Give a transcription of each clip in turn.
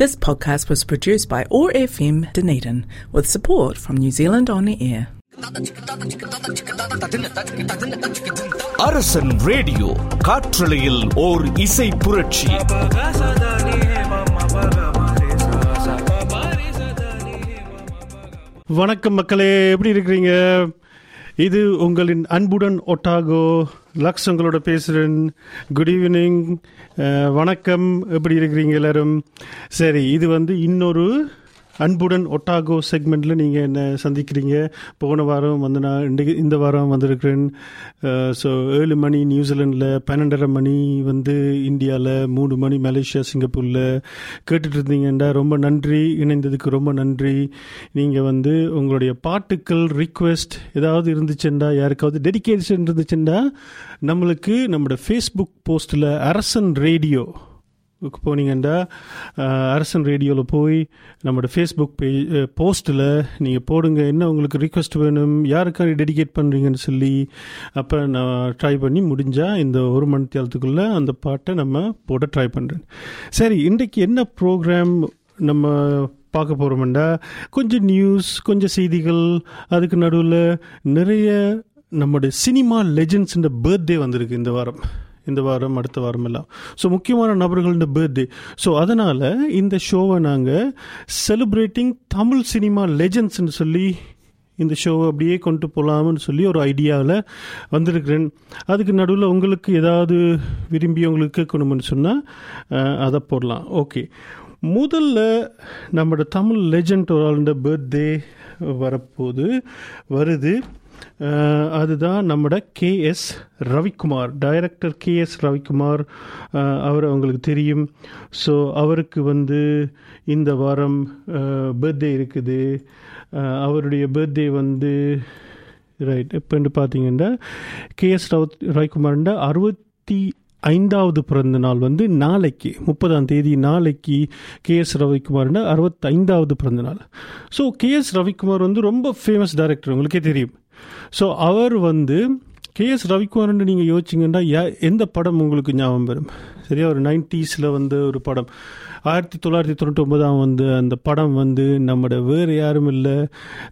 This podcast was produced by OAR FM Dunedin with support from New Zealand On the Air. Arasan radio காற்றலையில் ஓர் இசை புரட்சி வணக்கம் மக்களே எப்படி இருக்கிறீங்க இது உங்களின் அன்புடன் ஒட்டாகோ லக்ஸ் உங்களோட பேசுகிறேன் குட் ஈவினிங் வணக்கம். எப்படி இருக்கிறீங்க எல்லாரும்? சரி இது வந்து இன்னொரு அன்புடன் ஒட்டாகோ செக்மெண்ட்டில் நீங்கள் என்ன சந்திக்கிறீங்க? போன வாரம் வந்து நான் இன்றைக்கு இந்த வாரம் வந்திருக்கிறேன். ஸோ ஏழு மணி நியூசிலாண்டில் பன்னெண்டரை மணி வந்து இந்தியாவில் மூணு மணி மலேசியா சிங்கப்பூரில் கேட்டுட்டு இருந்தீங்கண்டா. ரொம்ப நன்றி. இணைந்ததுக்கு ரொம்ப நன்றி. நீங்கள் வந்து உங்களுடைய பாட்டுக்கள் ரிக்வெஸ்ட் ஏதாவது இருந்துச்சுண்டா? யாருக்காவது டெடிக்கேஷன் இருந்துச்சுண்டா? நம்மளுக்கு நம்மளோட ஃபேஸ்புக் போஸ்ட்டில் அரசன் ரேடியோ போனீங்கன்னா அரசன் ரேடியோவில் போய் நம்மளோட ஃபேஸ்புக் பேஜ் போஸ்ட்டில் நீங்கள் போடுங்க. என்ன உங்களுக்கு ரிக்வெஸ்ட் வேணும்? யாருக்காக டெடிகேட் பண்ணுறீங்கன்னு சொல்லி அப்போ நான் ட்ரை பண்ணி முடிஞ்சால் இந்த ஒரு மணி தேரத்துக்குள்ளே அந்த பாட்டை நம்ம போட ட்ரை பண்ணுறேன் சரி இன்றைக்கு என்ன ப்ரோக்ராம் நம்ம பார்க்க போகிறோம்டா கொஞ்சம் நியூஸ் கொஞ்சம் செய்திகள் அதுக்கு நடுவில் நிறைய நம்முடைய சினிமா லெஜெண்ட்ஸுன்ற பர்த்டே வந்திருக்கு இந்த வாரம். இந்த வாரம் அடுத்த வாரம் எல்லாம் ஸோ முக்கியமான நபர்களோட பர்த்டே ஸோ அதனால் இந்த ஷோவை நாங்கள் செலிப்ரேட்டிங் தமிழ் சினிமா லெஜண்ட்ஸ்ன்னு சொல்லி இந்த ஷோவை அப்படியே கொண்டு போகலாம்னு சொல்லி ஒரு ஐடியாவில் வந்திருக்கிறேன். அதுக்கு நடுவில் உங்களுக்கு ஏதாவது விரும்பி உங்களுக்கு கேட்கணும்னு சொன்னால் அதை போடலாம். ஓகே முதல்ல நம்மளோட தமிழ் லெஜண்ட் ஒரு ஆளுடைய பர்த்டே வரப்போது வருது. அதுதான் நம்மட KS Ravikumar. Director KS Ravikumar அவர் அவங்களுக்கு தெரியும். ஸோ அவருக்கு வந்து இந்த வாரம் பர்த்டே இருக்குது. அவருடைய பர்த்டே வந்து ரைட் இப்போ பார்த்தீங்கன்னா கேஎஸ் ரவ ரவிக்குமார்ன்ற அறுபத்தி ஐந்தாவது பிறந்த நாள் வந்து நாளைக்கு முப்பதாம் தேதி நாளைக்கு கே எஸ் ரவிக்குமார்னா அறுபத்தைந்தாவது பிறந்த நாள். ஸோ கே எஸ் ரவிக்குமார் வந்து ரொம்ப ஃபேமஸ் டைரக்டர் உங்களுக்கே தெரியும். ஸோ அவர் வந்து கே எஸ் ரவிக்குமார்னு நீங்கள் யோசிச்சிங்கன்னா எந்த படம் உங்களுக்கு ஞாபகம் வரும்? சரியா? ஒரு நைன்டிஸில் வந்து ஒரு படம். ஆயிரத்தி தொள்ளாயிரத்தி தொண்ணூற்றி ஒன்பதாம் வந்து அந்த படம் வந்து நம்மட வேறு யாரும் இல்லை.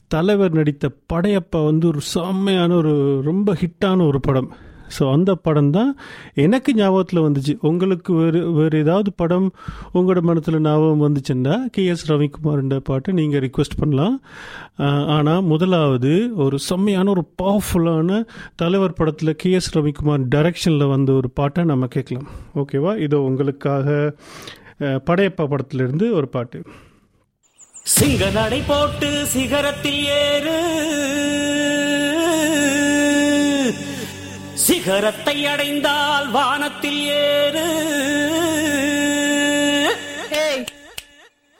தலைவர் நடித்த படையப்பா வந்து ஒரு செம்மையான ஒரு ரொம்ப ஹிட்டான ஒரு படம். ஸோ அந்த படம் தான் எனக்கு ஞாபகத்தில் வந்துச்சு. உங்களுக்கு வேறு வேறு ஏதாவது படம் உங்களோட மனத்தில் ஞாபகம் வந்துச்சுன்னா கே எஸ் ரவிக்குமார்ன்ற பாட்டை நீங்கள் ரிக்வெஸ்ட் பண்ணலாம். ஆனால் முதலாவது ஒரு செம்மையான ஒரு பவர்ஃபுல்லான தலைவர் படத்தில் கே எஸ் ரவிக்குமார் டைரக்ஷனில் வந்த ஒரு பாட்டை நம்ம கேட்கலாம். ஓகேவா இதோ உங்களுக்காக படையப்பா படத்திலிருந்து ஒரு பாட்டு. சிங்க நடை போட்டு சிகரத்தில் ஏறு. சிகரத்தை அடைந்தால் வானத்தில் ஏறு. Hey,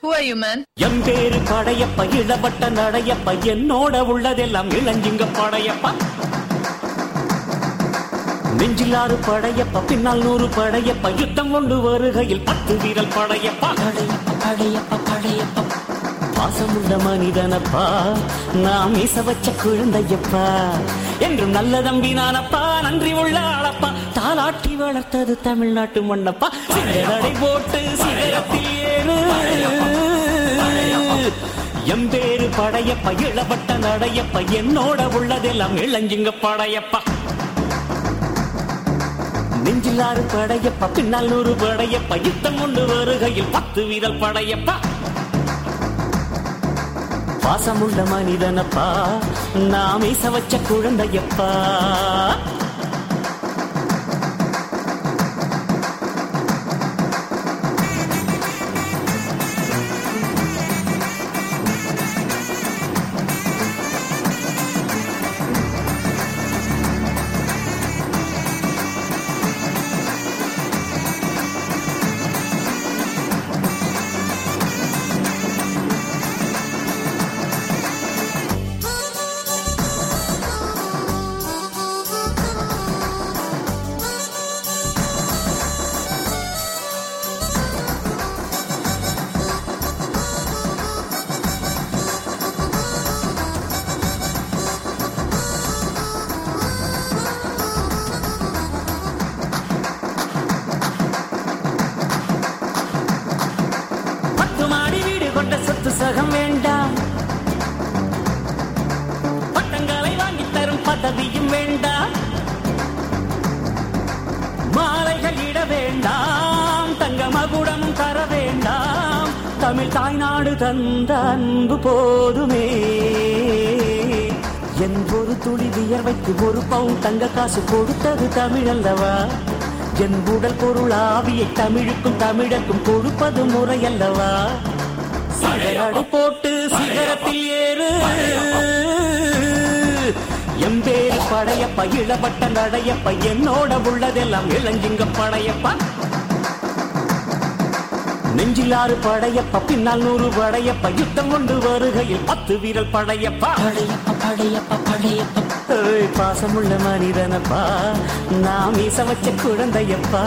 who are you, man? எம் பேரு படையப்ப இளவட்ட நடையப்ப என்னோட உள்ளதெல்லாம் இளஞ்சிங்க படையப்பா. நெஞ்சிலாறு படையப்ப பின்னால் நூறு படையப்ப யுத்தம் கொண்டு வருகையில் பத்து வீரல் படையப்பா. படையப்ப படையப்ப படையப்ப. பாசமுள்ள மனிதனப்பா. நாம் மீச வச்ச குழந்தையப்பா. என்றும் நல்ல தம்பி நானப்பா. நன்றி உள்ள ஆளப்பா. தாலாட்டி வளர்த்தது தமிழ்நாட்டு மண்ணப்பா சிங்கடை போட்டு சிகரத்தில் ஏறு. எம்பேரு படையப்ப. இளவட்ட நடையப்ப. என்னோட உள்ளதெல்லாம் இளஞ்சிங்க படையப்பா. நெஞ்சிலாறு படையப்ப. பின்னால் நூறு படையப்ப. யுத்தம் கொண்டு வருகையில் பத்து வீதல் படையப்பா. பாசமுள்ள மனிதனப்பா. நாமே சவச்ச குழந்தையப்பா. என் ஒரு துளி வியர்வைக்கு ஒரு பவுன் தங்க காசு கொடுத்தது தமிழ் அல்லவா என் உடல் பொருள் ஆவியை தமிழுக்கும் தமிழக்கும் கொடுப்பது முறையல்லவா? சிகரடு போட்டு சிகரத்தில் ஏறு. எம்பேரு படையப்ப இளவட்ட நடையப்ப என்னோட உள்ளதெல்லாம் இளஞ்சிங்க படையப்பா. நெஞ்சிலாறு படையப்ப பின்னால் நூறு படையப்ப யுத்தம் கொண்டு வருகையில் பத்து வீரல் படையப்பா. படையப்ப படையப்ப படையப்ப. பாசமுள்ள மனிதனப்பா நாம் மீச வச்ச குழந்தையப்பா.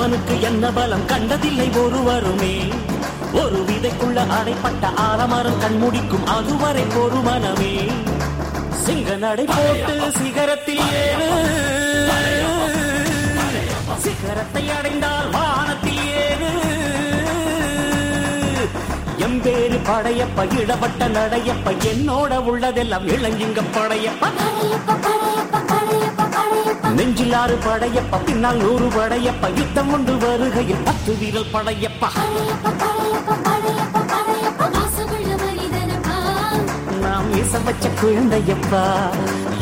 அவனுக்கு என்ன பலம் கண்டதில்லை ஒருவருமே. ஒரு விதைக்குள்ள அடைப்பட்ட ஆலமரம் கண்முடிக்கும் அதுவரை ஒரு மனமே. சிங்க நடை போட்டு சிகரத்தில் ஏறு. சிகரத்தை அடைந்தால் வானத்தில் ஏறு. எம்பேரு படையப்ப இடப்பட்ட நடையப்ப என்னோட உள்ளதெல்லாம் இளஞ்சிங்க படையப்ப. நெஞ்சிலாறு படையப்ப பின்னால் நூறு படையப்ப யுத்தம் கொண்டு வருகையில் பத்து வீரல் படையப்பா. நாம் மீச வச்ச குழந்தையப்பா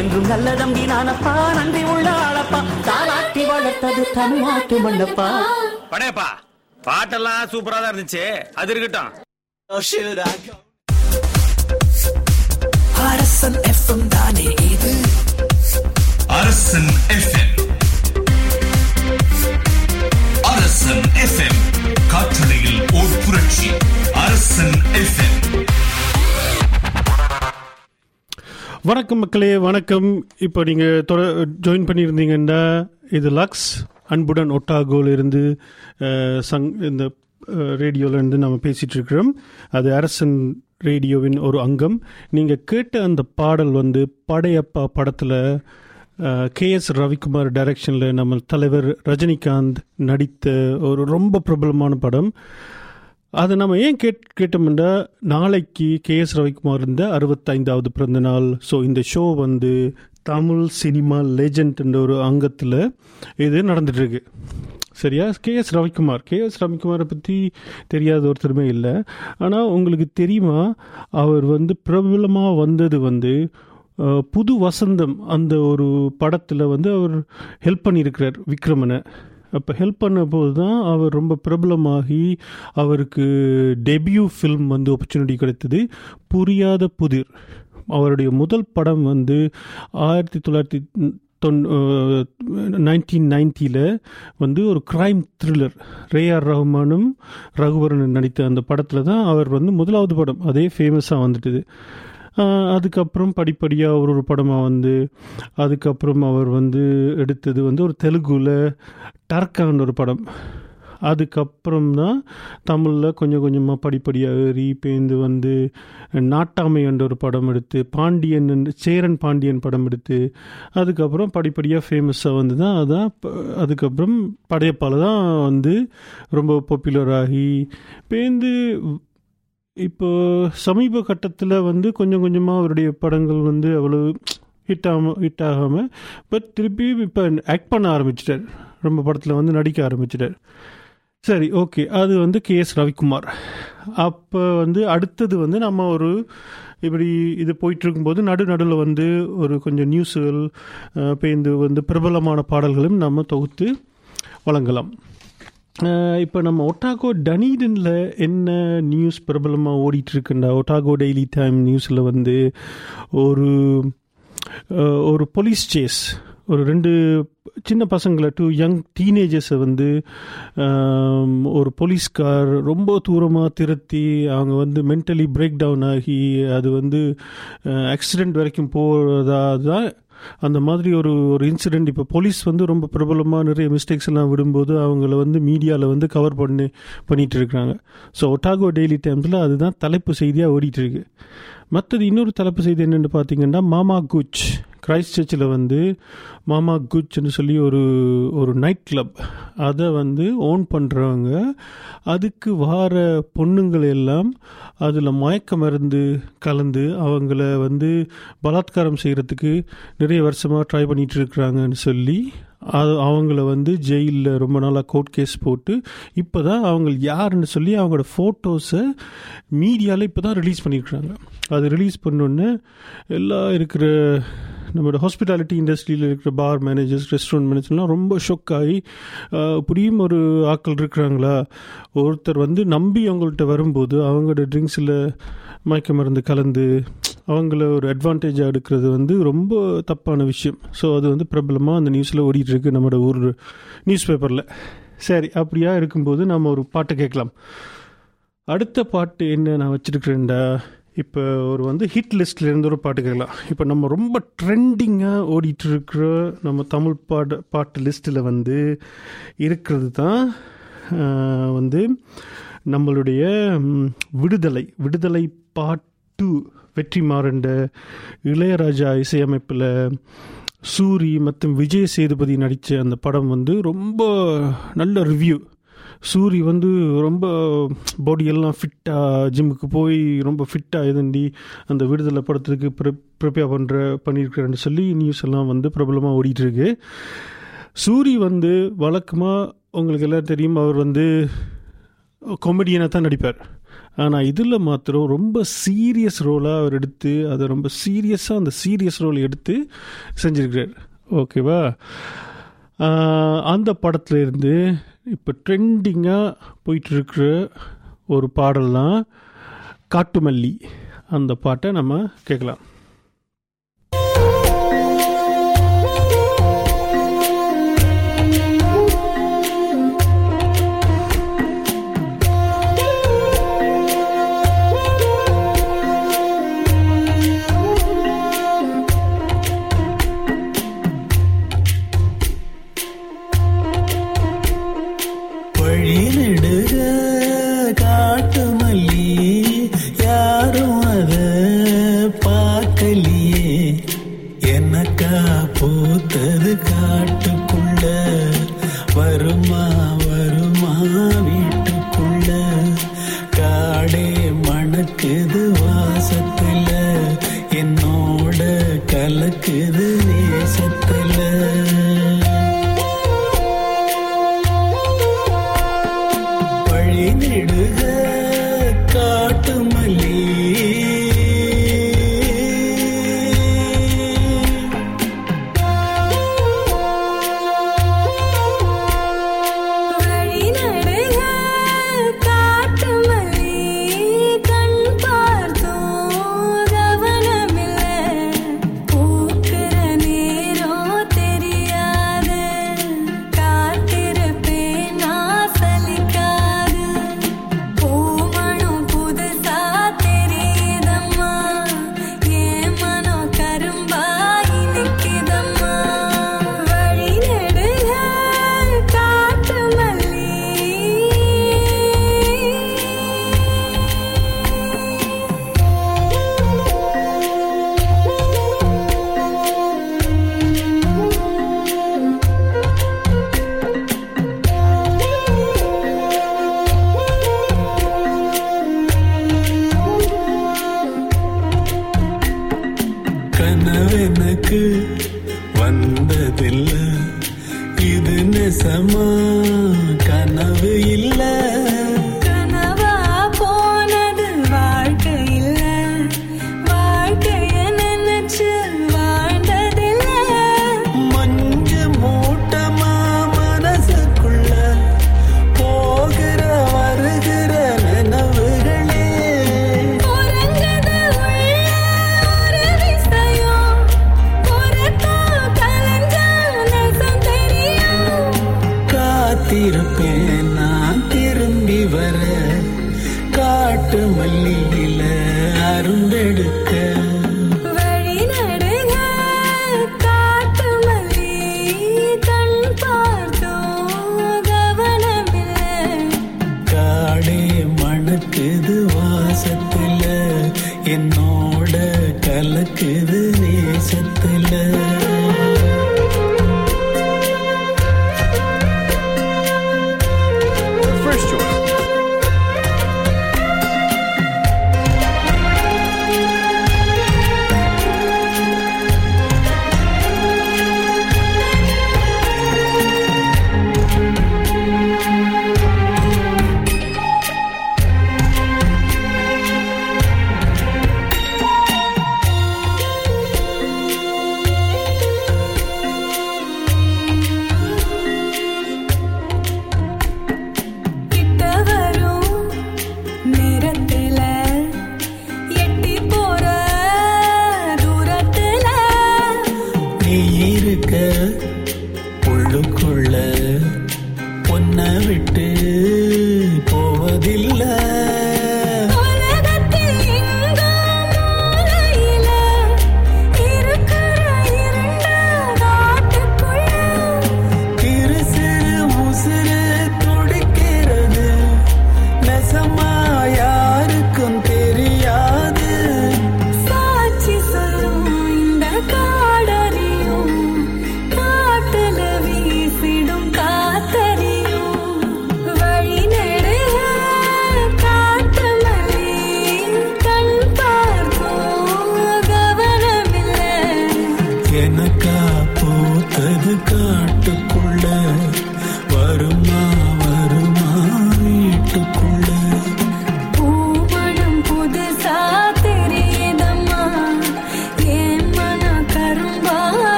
என்றும் நல்ல தம்பி நானப்பா நன்றி உள்ள ஆளப்பா தாளாட்டி வளர்த்தது தமிழ்நாட்டு மண்ணப்பா படையப்பா பாட்டெல்லாம் சூப்பரா தான் இருந்துச்சு. அது இருக்கட்டும். அரசன் எஃப்எம் அரசன் எஃப்எம் காற்றலையில் ஓர் புரட்சி அரசன் எஃப்எம் வணக்கம் மக்களே வணக்கம். இப்போ நீங்கள் ஜாயின் பண்ணியிருந்தீங்கன்னா இது லக்ஸ் அன்புடன் ஒட்டாகோல இருந்து சங் இந்த ரேடியோவிலேருந்து நம்ம பேசிகிட்டு இருக்கிறோம் அது அரசன் ரேடியோவின் ஒரு அங்கம். நீங்கள் கேட்ட அந்த பாடல் வந்து படையப்பா படத்தில் கே எஸ் ரவிக்குமார் டைரக்ஷனில் நம்ம தலைவர் ரஜினிகாந்த் நடித்த ஒரு ரொம்ப பிரபலமான படம். அதை நம்ம ஏன் கேட் கேட்டோம்னா நாளைக்கு கே எஸ் ரவிக்குமார் இருந்த அறுபத்தைந்தாவது பிறந்த நாள் ஸோ இந்த ஷோ வந்து தமிழ் சினிமா லெஜெண்ட்ன்ற ஒரு அங்கத்தில் இது நடந்துட்டுருக்கு. சரியா? K S Ravikumar. K S ரவிக்குமாரை பற்றி தெரியாத ஒருத்தருமே இல்லை. ஆனால் உங்களுக்கு தெரியுமா? அவர் வந்து பிரபலமாக வந்தது வந்து புது வசந்தம் அந்த ஒரு படத்தில் வந்து அவர் ஹெல்ப் பண்ணியிருக்கிறார் விக்ரமனை. அப்போ ஹெல்ப் பண்ண போது தான் அவர் ரொம்ப பிரபலமாகி அவருக்கு டெபியூ ஃபில்ம் வந்து ஆப்பர்ச்சுனிட்டி கிடைத்தது புரியாத புதிர். அவருடைய முதல் படம் வந்து ஆயிரத்தி தொள்ளாயிரத்தி தொன் நைன்டீன் நைன்ட்டியில் வந்து ஒரு கிரைம் த்ரில்லர் ரேஆர் ரஹ்மானும் ரகுவரன் நடித்த அந்த படத்தில் தான் அவர் வந்து முதலாவது படம் அதே ஃபேமஸாக வந்துட்டுது. அதுக்கப்புறம் படிப்படியாக ஒரு ஒரு படமாக வந்து அதுக்கப்புறம் அவர் வந்து எடுத்தது வந்து ஒரு தெலுங்குல டர்கான் ஒரு படம். அதுக்கப்புறம் தான் தமிழில் கொஞ்சம் கொஞ்சமாக படிப்படியாக ஏறி பேந்து வந்து நாட்டாமை என்ற ஒரு படம் எடுத்து பாண்டியன் சேரன் பாண்டியன் படம் எடுத்து அதுக்கப்புறம் படிப்படியாக ஃபேமஸாக வந்து தான் அதான் அதுக்கப்புறம் படையப்பால் தான் வந்து ரொம்ப பாப்புலர் ஆகி பேந்து இப்போ சமீப கட்டத்தில் வந்து கொஞ்சம் கொஞ்சமாக அவருடைய படங்கள் வந்து அவ்வளோ ஹிட் ஹிட் ஆகாமல் பட் திருப்பி இப்போ ஆக்ட் பண்ண ஆரம்பிச்சிட்டார். ரொம்ப படத்தில் வந்து நடிக்க ஆரம்பிச்சிட்டார். சரி ஓகே அது வந்து கே எஸ் ரவிக்குமார். அப்போ வந்து அடுத்தது வந்து நம்ம ஒரு இப்படி இது போயிட்டுருக்கும்போது நடு நடுவில் வந்து ஒரு கொஞ்சம் நியூஸுகள் பேந்து வந்து பிரபலமான பாடல்களும் நம்ம தொகுத்து வழங்கலாம். இப்போ நம்ம ஒட்டாகோ டனீடனில் என்ன நியூஸ் பிரபலமாக ஓடிட்டு இருக்குண்டா ஒட்டாகோ டெய்லி டைம் நியூஸில் வந்து ஒரு ஒரு போலீஸ் சேஸ் ஒரு ரெண்டு சின்ன பசங்களை டூ யங் டீனேஜர்ஸை வந்து ஒரு போலீஸ்கார் ரொம்ப தூரமாக திருத்தி அவங்க வந்து மென்டலி பிரேக் டவுன் ஆகி அது வந்து ஆக்சிடெண்ட் வரைக்கும் போகிறதா தான் அந்த மாதிரி ஒரு ஒரு இன்சிடெண்ட் இப்போ போலீஸ் வந்து ரொம்ப பிரபலமாக நிறைய மிஸ்டேக்ஸ் எல்லாம் விடும்போது அவங்கள வந்து மீடியாவில் வந்து கவர் பண்ணி பண்ணிட்டு இருக்கிறாங்க. ஸோ ஒட்டாகோ டெய்லி டைம்ஸில் அதுதான் தலைப்பு செய்தியாக ஓடிட்டு இருக்கு மற்றது இன்னொரு தலைப்பு செய்தி என்னென்னு பார்த்தீங்கன்னா மாமா குச் கிரைஸ்ட் சர்ச்சில் வந்து மாமா குச்சுன்னு சொல்லி ஒரு ஒரு நைட் கிளப் அதை வந்து ஓன் பண்ணுறவங்க அதுக்கு வார பொண்ணுங்களை எல்லாம் அதில் மயக்க மருந்து கலந்து அவங்கள வந்து பலாத்காரம் செய்கிறதுக்கு நிறைய வருஷமாக ட்ரை பண்ணிட்டு இருக்கிறாங்கன்னு சொல்லி அது அவங்கள வந்து ஜெயிலில் ரொம்ப நாளாக கோர்ட் கேஸ் போட்டு இப்போ தான் அவங்க யாருன்னு சொல்லி அவங்களோட ஃபோட்டோஸை மீடியாவில் இப்போ தான் ரிலீஸ் பண்ணியிருக்கிறாங்க அது ரிலீஸ் பண்ணோன்னே எல்லாம் இருக்கிற நம்மளோட ஹாஸ்பிட்டாலிட்டி இண்டஸ்ட்ரியில் இருக்கிற பார் மேனேஜர்ஸ் ரெஸ்டாரண்ட் மேனேஜர்லாம் ரொம்ப ஷொக் ஆகி புரியும் ஒரு ஆக்கள் இருக்கிறாங்களா? ஒருத்தர் வந்து நம்பி அவங்கள்ட்ட வரும்போது அவங்களோட ட்ரிங்க்ஸில் மயக்க மருந்து கலந்து அவங்கள ஒரு அட்வான்டேஜாக எடுக்கிறது வந்து ரொம்ப தப்பான விஷயம். ஸோ அது வந்து பிரபலமாக அந்த நியூஸில் ஓடிட்டுருக்கு நம்மளோட ஊர் நியூஸ் பேப்பரில் சரி அப்படியா இருக்கும்போது நம்ம ஒரு பாட்டை கேட்கலாம். அடுத்த பாட்டு என்ன நான் வச்சுருக்கிறேன்டா? இப்போ ஒரு வந்து ஹிட் லிஸ்ட்ல இருந்து ஒரு பாட்டு கேட்கலாம். இப்போ நம்ம ரொம்ப ட்ரெண்டிங்காக ஓடிட்டுருக்கிற நம்ம தமிழ் பாட பாட்டு லிஸ்ட்டில் வந்து இருக்கிறது தான் வந்து நம்மளுடைய விடுதலை விடுதலை பாட்டு வெற்றி மாறண்ட இளையராஜா இசையமைப்பில் சூரி மற்றும் விஜய் சேதுபதி நடித்த அந்த படம் வந்து ரொம்ப நல்ல ரிவ்யூ சூரி வந்து ரொம்ப பாடியெல்லாம் ஃபிட்டாக ஜிம்முக்கு போய் ரொம்ப ஃபிட்டாக இதுண்டி அந்த விடுதலை படத்துக்கு ப்ரி ப்ரிப்பேர் பண்ணுற பண்ணியிருக்கிறேன்னு சொல்லி நியூஸ் எல்லாம் வந்து பிரபலமாக ஓடிட்டுருக்கு. சூரி வந்து வழக்கமாக உங்களுக்கு எல்லாம் தெரியும் அவர் வந்து காமெடியனாக தான் நடிப்பார். ஆனால் இதில் மாத்திரம் ரொம்ப சீரியஸ் ரோலாக அவர் எடுத்து அதை ரொம்ப சீரியஸாக அந்த சீரியஸ் ரோல் எடுத்து செஞ்சுருக்கிறார். ஓகேவா அந்த படத்துலேருந்து இப்போ ட்ரெண்டிங்காக போயிட்டுருக்கிற ஒரு பாடல் தான் காட்டுமல்லி. அந்த பாட்டை நம்ம கேட்கலாம். que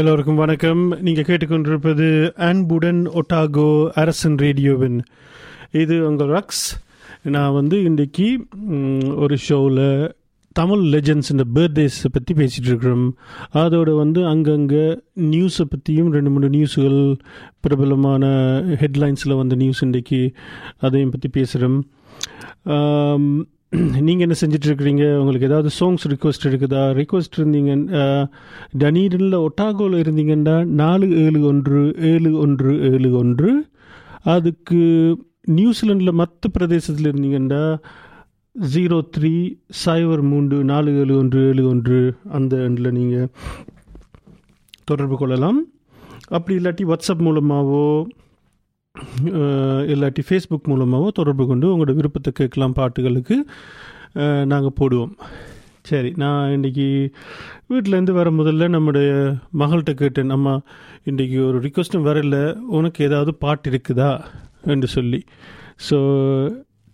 எல்லோருக்கும் வணக்கம். நீங்கள் கேட்டுக்கொண்டிருப்பது அன்புடன் ஒட்டாகோ அரசன் ரேடியோவின். இது உங்கள் ரக்ஸ். நான் வந்து இன்றைக்கி ஒரு ஷோவில் தமிழ் லெஜண்ட்ஸ் பர்த்டேஸை பற்றி பேசிகிட்டு இருக்கிறோம் அதோடு வந்து அங்கங்கே நியூஸை பற்றியும் ரெண்டு மூணு நியூஸுகள் பிரபலமான ஹெட்லைன்ஸில் வந்த நியூஸ் இன்றைக்கி அதையும் பற்றி பேசுகிறோம் நீங்கள் என்ன செஞ்சுட்டு இருக்கிறீங்க உங்களுக்கு ஏதாவது சாங்ஸ் ரிக்வஸ்ட் இருக்குதா? ரிக்வஸ்ட் இருந்தீங்க டனீடனில் ஒட்டாகோவில் இருந்தீங்கன்னா நாலு ஏழு ஒன்று ஏழு ஒன்று ஏழு ஒன்று. அதுக்கு நியூசிலாண்டில் மற்ற பிரதேசத்தில் இருந்தீங்கன்னா ஜீரோ த்ரீ சைபர் மூன்று நாலு ஏழு ஒன்று ஏழு ஒன்று. அந்த எண்ணில் நீங்கள் தொடர்பு கொள்ளலாம். அப்படி இல்லாட்டி வாட்ஸ்அப் மூலமாகவோ இல்லாட்டி ஃபேஸ்புக் மூலமாகவோ தொடர்பு கொண்டு உங்களோட விருப்பத்தை கேட்கலாம் பாட்டுகளுக்கு நாங்கள் போடுவோம். சரி நான் இன்றைக்கி வீட்டிலேருந்து வர முதல்ல நம்முடைய மகள்கிட்ட கேட்டேன். அம்மா இன்றைக்கி ஒரு ரிக்வஸ்ட்டும் வரல. உனக்கு ஏதாவது பாட்டு இருக்குதா? என்று சொல்லி. ஸோ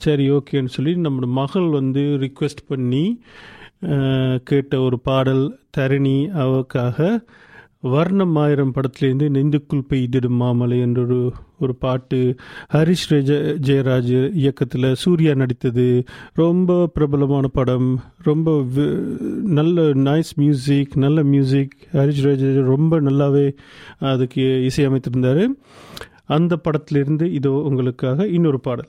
சரி ஓகேன்னு சொல்லி நம்மளோட மகள் வந்து ரிக்வெஸ்ட் பண்ணி கேட்ட ஒரு பாடல் தரணி அவக்காக வர்ணம் ஆயிரம் படத்துலேருந்து நெந்துக்குள் பெய்திடும் மாமலை என்ற ஒரு பாட்டு. ஹரிஷ் ரஜ ஜெயராஜ் இயக்கத்தில் சூர்யா நடித்தது. ரொம்ப பிரபலமான படம். ரொம்ப வி- நல்ல நைஸ் மியூசிக் நல்ல மியூசிக் ஹரிஷ் ராஜ் ரொம்ப நல்லாவே அதுக்கு இசையமைத்திருந்தார். அந்த படத்திலிருந்து இதோ உங்களுக்காக இன்னொரு பாடல்.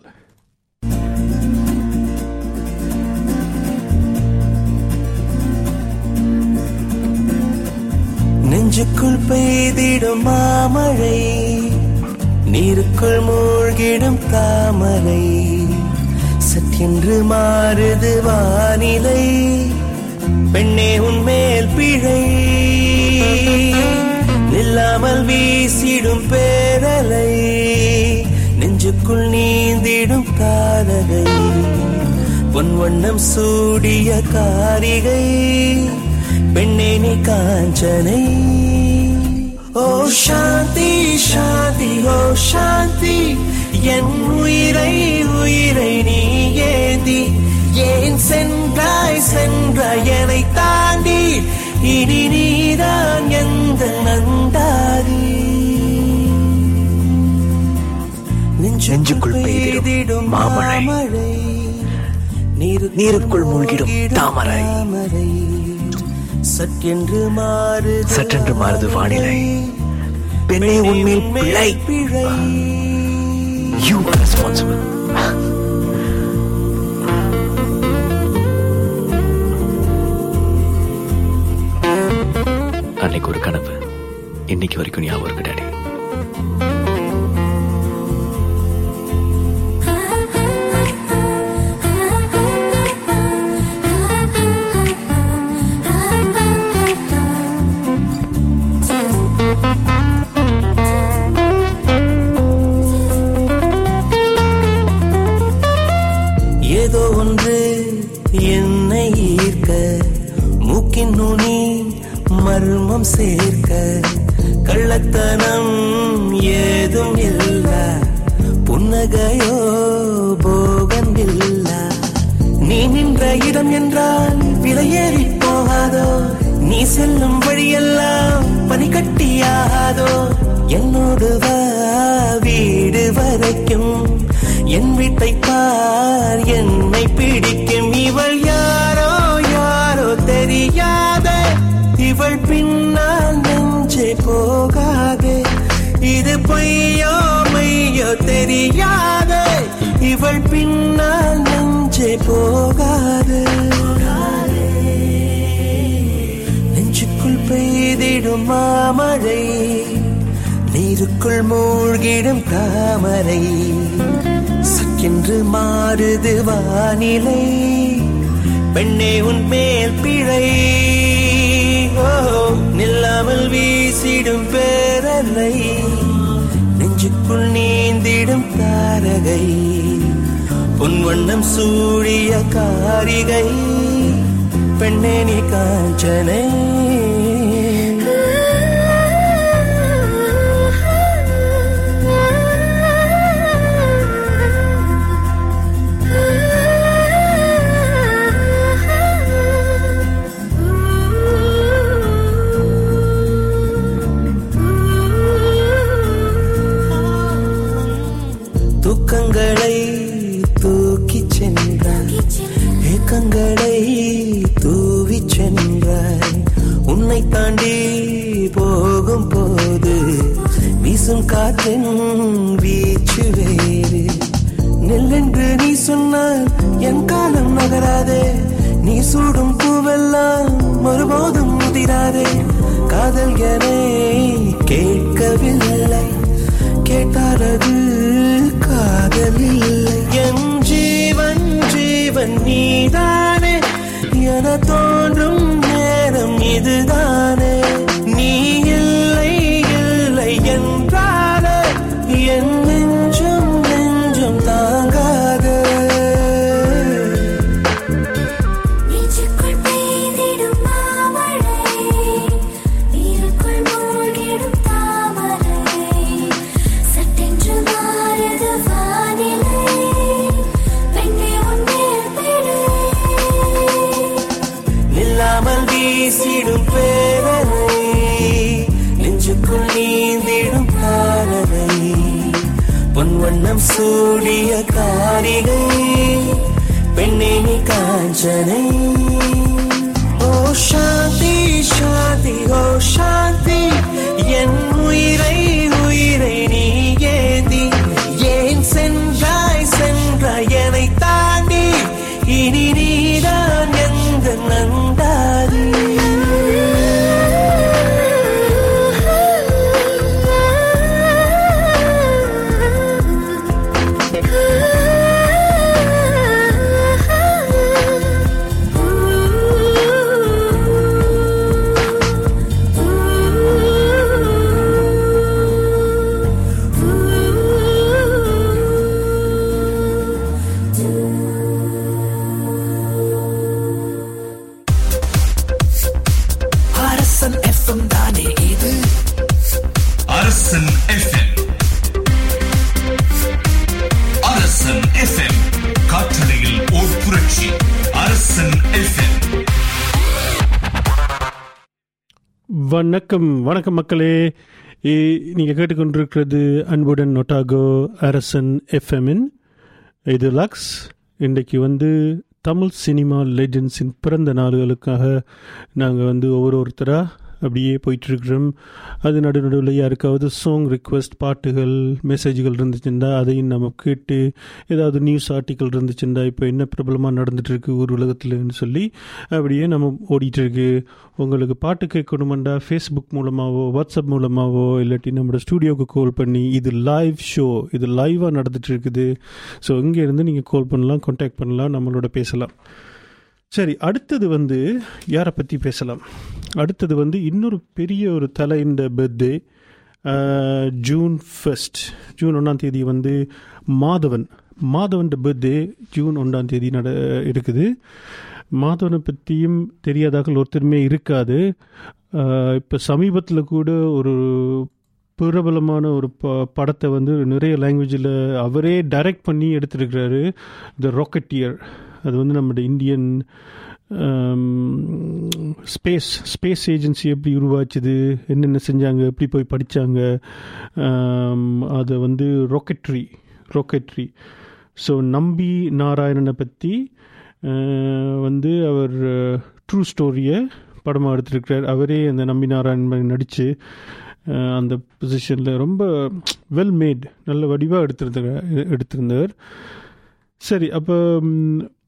நெஞ்சுக்குள் பெய்திடும் மாமழை. நீருக்குள் மூழ்கிடும் தாமரை சற்றென்று மாறுது வானிலை. பெண்ணே உன்மேல் பிழை. நில்லாமல் வீசிடும் பேரலை நெஞ்சுக்குள் நீந்திடும் காதலை. பொன் வண்ணம் சூடிய காரிகை பெண்ணே நீ காஞ்சனை. ஓ சாந்தி சாந்தி ஓ சாந்தி என் உயிரை உயிரை நீ ஏந்தி ஏன் சென்றாய் சென்றாய் என்னை தாண்டி இனி நீதான் எந்த நந்தாரி நெஞ்சுக்குள் பெய்திடும் மாமழை நீருக்குள் மூழ்கிடும் தாமரை சற்றென்று மாறு சற்றென்று மாறுது வானிலை. பெண்ணே பிழை. பிழை. யூ ஆர் ரெஸ்பான்சிபிள் அன்னைக்கு ஒரு கனவு. இன்னைக்கு வரைக்கும் ஞாபகம் இருக்கு டாடி மர்மம் சேர்க்க கள்ளத்தனம் ஏதும் இல்ல. புன்னகையோ போகன் இல்ல. நீ நின்ற இடம் என்றால் விலையேறி போகாதோ. நீ செல்லும் வழியெல்லாம் பனி கட்டியாகாதோ என்னோடு வா வீடு வரைக்கும். என் வீட்டை பார் என்னை பிடிக்கும் இவள் யார்? அவள் பின்னால் நெஞ்சே போகாதே. இது பொய்யோ மையோ தெரியாதே. இவள் பின்னால் நெஞ்சே போகாதே. நெஞ்சுக்குள் பெய்திடும் மாமழை நீருக்குள் மூழ்கிடும் தாமரை. சக்கென்று மாறுது வானிலை பெண்ணே உன் மேல் பிழை. நில்லாமல் வீசிடும் பேரலை நெஞ்சுக்குள் நீந்திடும் தாரகை. பொன் வண்ணம் சூடிய காரிகை பெண்ணே நீ காஞ்சனை. தூக்கங்களை தூக்கிச் சென்றாய். ஏக்கங்களை தூவிச் சென்றாய். உன்னை தாண்டி போகும் போது வீசும் காற்றின் வீச்சு வேறு. நெல்லென்று நீ சொன்னால் என் காலம் நகராதே. நீ சூடும் பூவெல்லாம் ஒருபோதும் முதிராதே காதல் என கேட்கவில்லை. கேட்டாரது காதல் என் ஜீவன் ஜீவன் நீதானே. என தோன்றும் நேரம் இதுதானே. சூடிய காரிகை பெண்ணே நீ காஞ்சனை. வணக்கம் வணக்கம் மக்களே. நீங்கள் கேட்டுக்கொண்டிருக்கிறது அன்புடன் நொட்டாகோ அரசன் எஃப்எம்மின் இது லக்ஸ் இன்றைக்கு வந்து தமிழ் சினிமா லெஜெண்ட்ஸின் பிறந்த நாடுகளுக்காக நாங்கள் வந்து ஒவ்வொரு ஒருத்தராக அப்படியே போயிட்டுருக்குறோம். அது நடு நடுவில் யாருக்காவது சாங் ரிக்வெஸ்ட் பாட்டுகள் மெசேஜ்கள் இருந்துச்சுன்னா அதையும் நம்ம கேட்டு ஏதாவது நியூஸ் ஆர்டிக்கல் இருந்துச்சுன்னா இப்போ என்ன பிரபலமாக நடந்துகிட்ருக்கு ஊர் உலகத்தில்னு சொல்லி அப்படியே நம்ம ஓடிட்டுருக்கு. உங்களுக்கு பாட்டு கேட்கணுமெண்டா ஃபேஸ்புக் மூலமாகவோ வாட்ஸ்அப் மூலமாகவோ இல்லாட்டி நம்மளோட ஸ்டூடியோவுக்கு கால் பண்ணி இது லைவ் ஷோ இது லைவாக நடந்துகிட்ருக்குது ஸோ இங்கேருந்து நீங்கள் கால் பண்ணலாம் காண்டாக்ட் பண்ணலாம் நம்மளோட பேசலாம். சரி அடுத்தது வந்து யாரை பற்றி பேசலாம்? அடுத்தது வந்து இன்னொரு பெரிய ஒரு தலை இந்த பர்த்டே ஜூன் ஃபஸ்ட் ஜூன் ஒன்றாம் தேதி வந்து மாதவன். மாதவன் பர்த்டே ஜூன் ஒன்றாம் தேதி நட இருக்குது மாதவனை பற்றியும் தெரியாதாக்கள் ஒருத்தருமே இருக்காது. இப்போ சமீபத்தில் கூட ஒரு பிரபலமான ஒரு ப படத்தை வந்து நிறைய லாங்குவேஜில் அவரே டைரக்ட் பண்ணி எடுத்திருக்கிறாரு த ராக்கெட்டியர் அது வந்து நம்மளோட இந்தியன் ஸ்பேஸ் ஸ்பேஸ் ஏஜென்சி எப்படி உருவாச்சுது என்னென்ன செஞ்சாங்க எப்படி போய் படித்தாங்க அதை வந்து ராக்கெட்ரி ராக்கெட்ரி ஸோ நம்பி நாராயணனை பற்றி வந்து அவர் ட்ரூ ஸ்டோரியை படமாக எடுத்திருக்கிறார். அவரே அந்த நம்பி நாராயணன் நடித்து அந்த பொசிஷனில் ரொம்ப வெல் மேட் நல்ல வடிவாக எடுத்திருந்தார் எடுத்திருந்தார் சரி அப்போ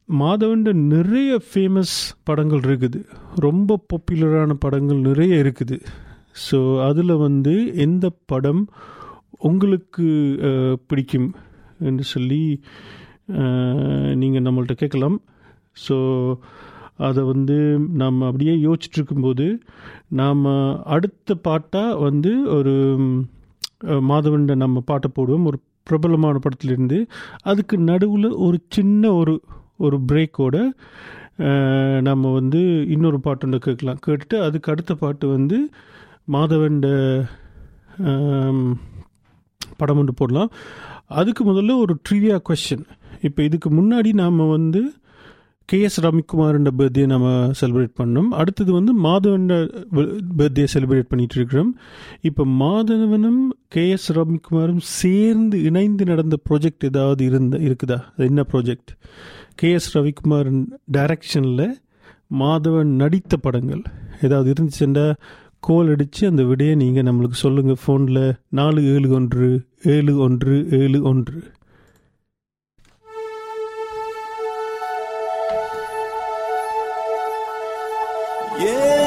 மாதவன்ட நிறைய ஃபேமஸ் படங்கள் இருக்குது. ரொம்ப பாப்புலரான படங்கள் நிறைய இருக்குது. ஸோ அதில் வந்து எந்த படம் உங்களுக்கு பிடிக்கும் என்று சொல்லி நீங்கள் நம்மள்கிட்ட கேட்கலாம். ஸோ அதை வந்து நாம் அப்படியே யோசிச்சுட்ருக்கும்போது நாம் அடுத்த பாட்டாக வந்து ஒரு மாதவன்ட நம்ம பாட்டை போடுவோம். ஒரு பிரபலமான படத்துலேருந்து அதுக்கு நடுவில் ஒரு சின்ன ஒரு ஒரு பிரேக்கோட நம்ம வந்து இன்னொரு பாட்டு ஒன்று கேட்கலாம். கேட்டுட்டு அதுக்கு அடுத்த பாட்டு வந்து மாதவன்ட படம் ஒன்று போடலாம். அதுக்கு முதல்ல ஒரு ட்ரிவியா கொஷின் இப்போ இதுக்கு முன்னாடி நாம் வந்து கேஎஸ் ரவிக்குமார்ன்ற பர்த்டே நம்ம செலிப்ரேட் பண்ணோம். அடுத்தது வந்து மாதவன் பர்த்டே செலிப்ரேட் பண்ணிட்டு இருக்கிறோம். இப்போ மாதவனும் கேஎஸ் ரவிக்குமாரும் சேர்ந்து இணைந்து நடந்த ப்ராஜெக்ட் ஏதாவது இருந்த இருக்குதா? அது என்ன ப்ராஜெக்ட் கேஎஸ் ரவிக்குமார் டைரக்ஷனில் மாதவன் நடித்த படங்கள். ஏதாவது இருந்துச்சுன்னா கோல் அடித்து அந்த விடையை நீங்கள் நம்மளுக்கு சொல்லுங்கள் ஃபோனில் நாலு ஏழு ஒன்று ஏழு ஒன்று ஏழு ஒன்று. Yeah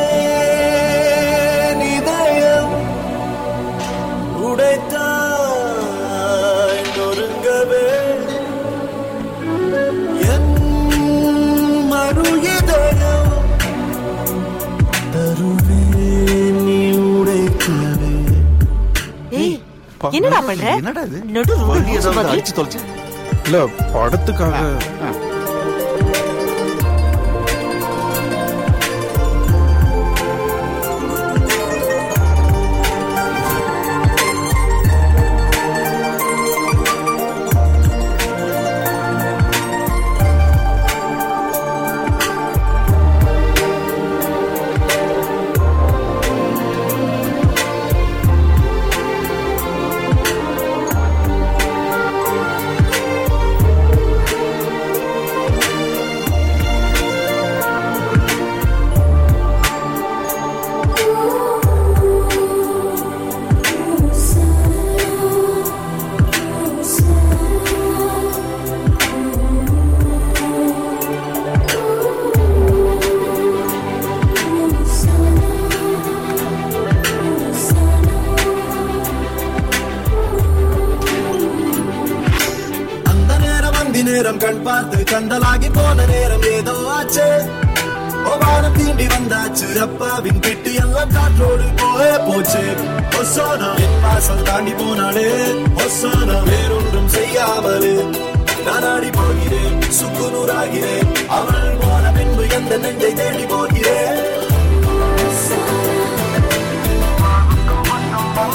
என்னடா பண்ற? என்னடா இது? நடு ரோடு வண்டி லூசு ஏதாவது மாதிரி. அடிச்சு தொலைச்சு. இல்ல படத்துக்காக.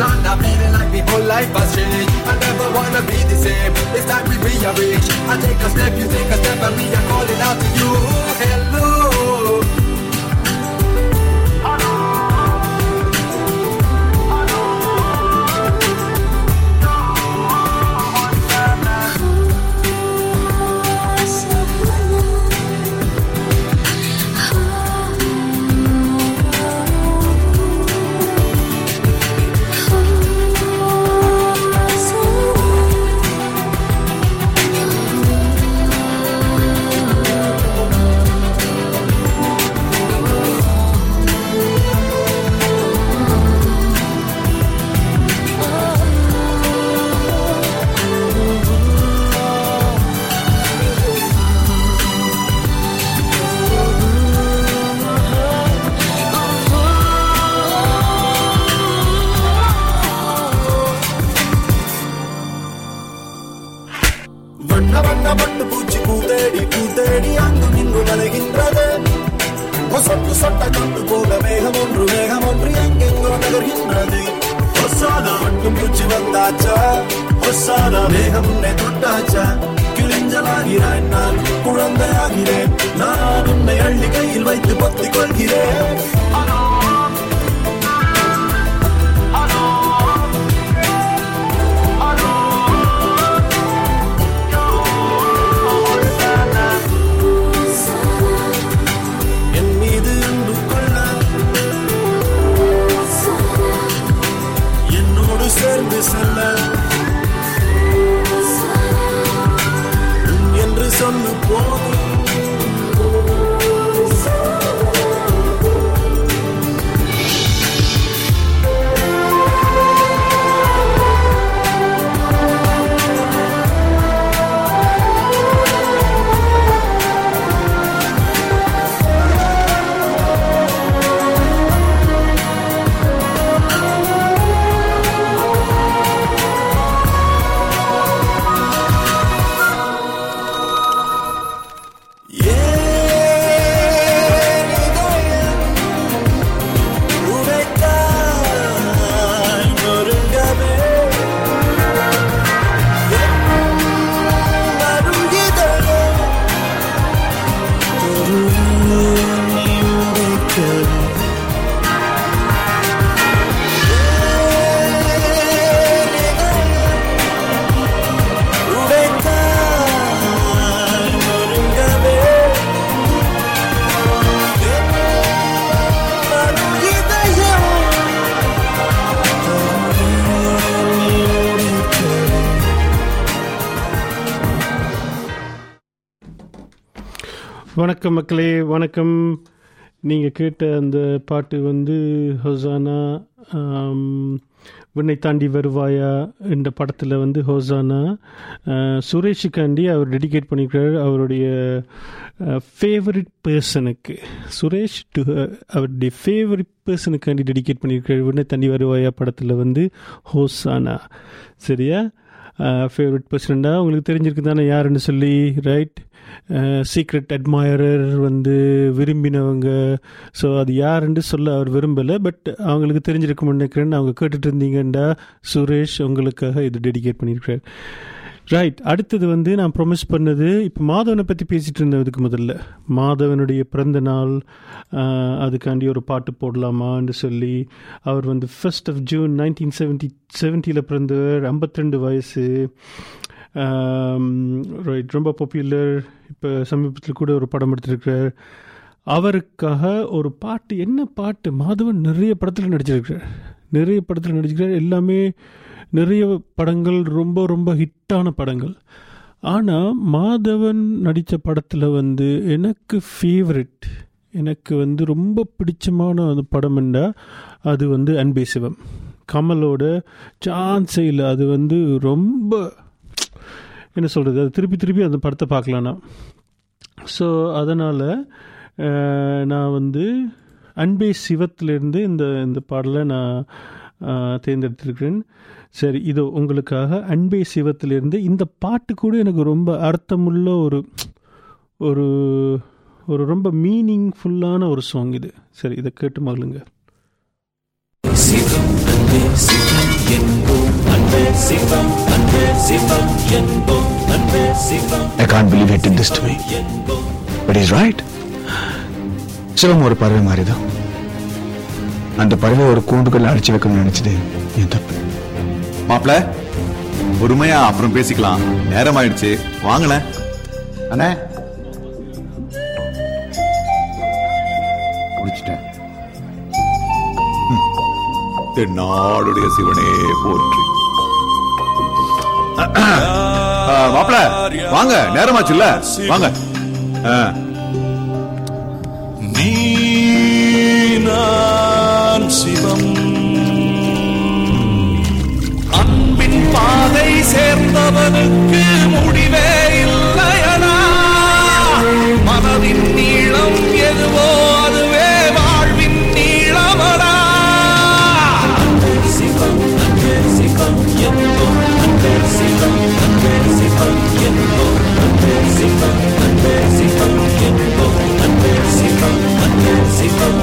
name. Hosanna feeling like people life has changed. I never wanna be the same. It's time we rearrange. I take a step, you take a step, and we are calling out to you. Hello. வைத்து பொத்திக் கொள்கிறேன். வணக்கம் மக்களே வணக்கம். நீங்கள் கேட்ட அந்த பாட்டு வந்து ஹொசானா உன்னை விண்ணை தாண்டி வருவாயா என்ற படத்தில் வந்து ஹோசானா சுரேஷுக்காண்டி அவர் டெடிகேட் பண்ணியிருக்கிறார் அவருடைய ஃபேவரட் பர்சனுக்கு சுரேஷ் டு அவருடைய ஃபேவரட் பர்சனுக்காண்டி டெடிகேட் பண்ணியிருக்கிறார் விண்ணை தாண்டி வருவாயா படத்தில் வந்து ஹோசானா. சரியா? ஃபேவரட் பர்சன்டா உங்களுக்கு தெரிஞ்சிருக்கு தானே யாருன்னு சொல்லி ரைட் சீக்ரெட் அட்மயரர் வந்து விரும்பினவங்க. ஸோ அது யாருன்னு சொல்ல அவர் விரும்பலை பட் அவங்களுக்கு தெரிஞ்சிருக்கும்னு நினைக்கிறேன்னு அவங்க கேட்டுட்டு இருந்தீங்கண்டா சுரேஷ் உங்களுக்காக இது டெடிகேட் பண்ணியிருக்கிறார். ரைட் அடுத்தது வந்து நான் ப்ரொமிஸ் பண்ணது இப்போ மாதவனை பற்றி பேசிகிட்டு இருந்தேன் இதுக்கு முதல்ல. மாதவனுடைய பிறந்த நாள் அதுக்காண்டி ஒரு பாட்டு போடலாமான்னு சொல்லி அவர் வந்து first of June nineteen seventy செவன்ட்டியில் பிறந்தவர் 52 வயசு. ரைட் ரொம்ப பாப்புலர் இப்போ சமீபத்தில் கூட ஒரு படம் எடுத்திருக்கிறார். அவருக்காக ஒரு பாட்டு என்ன பாட்டு? மாதவன் நிறைய படத்தில் நடிச்சிருக்கிறார். நிறைய படத்தில் நடிச்சிருக்கிறார். எல்லாமே நிறைய படங்கள் ரொம்ப ரொம்ப ஹிட்டான படங்கள். ஆனால் மாதவன் நடித்த படத்தில் வந்து எனக்கு ஃபேவரட் எனக்கு வந்து ரொம்ப பிடிச்சமான அந்த படம்னா அது வந்து அன்பே சிவம். கமலோட சான்ஸே இல்லை. அது வந்து ரொம்ப என்ன சொல்கிறது அது திருப்பி திருப்பி அந்த படத்தை பார்க்கலான்னா. ஸோ அதனால் நான் வந்து அன்பே சிவத்திலேருந்து இந்த இந்த பாடலை நான் தேர்ந்தெடுத்திருக்கிறேன். சரி இதோ உங்களுக்காக அன்பே சிவத்திலிருந்து இந்த பாட்டு கூட எனக்கு ரொம்ப அர்த்தமுள்ள ஒரு ஒரு ஒரு ரொம்ப மீனிங்ஃபுல்லான ஒரு சாங் இது. சரி இதை கேட்டு மகளுங்க சிவம் அன்பே சிவம் என்போம். அன்பே சிவம் அன்பே சிவம் என்போம். அன்பே சிவம் I can't believe he did this to me. But he's right. சிவம் ஒரு பறவை மாதிரி தான் அந்த பறவை ஒரு கூண்டுக்குள்ள அடிச்சு வைக்கணும்னு நினைச்சது. என் தப்பு. மாப்பிள பொறுமையா அப்புறம் பேசிக்கலாம். நேரம் ஆயிடுச்சு வாங்களேன் அண்ணே தென்னாடுடைய சிவனே போற்றி. மாப்பிள வாங்க. நேரமாச்சுல்ல. வாங்க. ஆ. நீ சிவம். அன்பின் பாதை சேர்ந்தவனுக்கு முடிவே இல்லையனா மனதின் நீளம் எதுவோ அதுவே வாழ்வின் நீளமனா சிவம் அன்பே சிவம் எந்தோ அன்பே சிவம் அன்பே சிவம் எந்தோ அன்பே சிவம் அன்பே சிவம் எந்தோ அன்பே சிவம் அன்பே சிவம்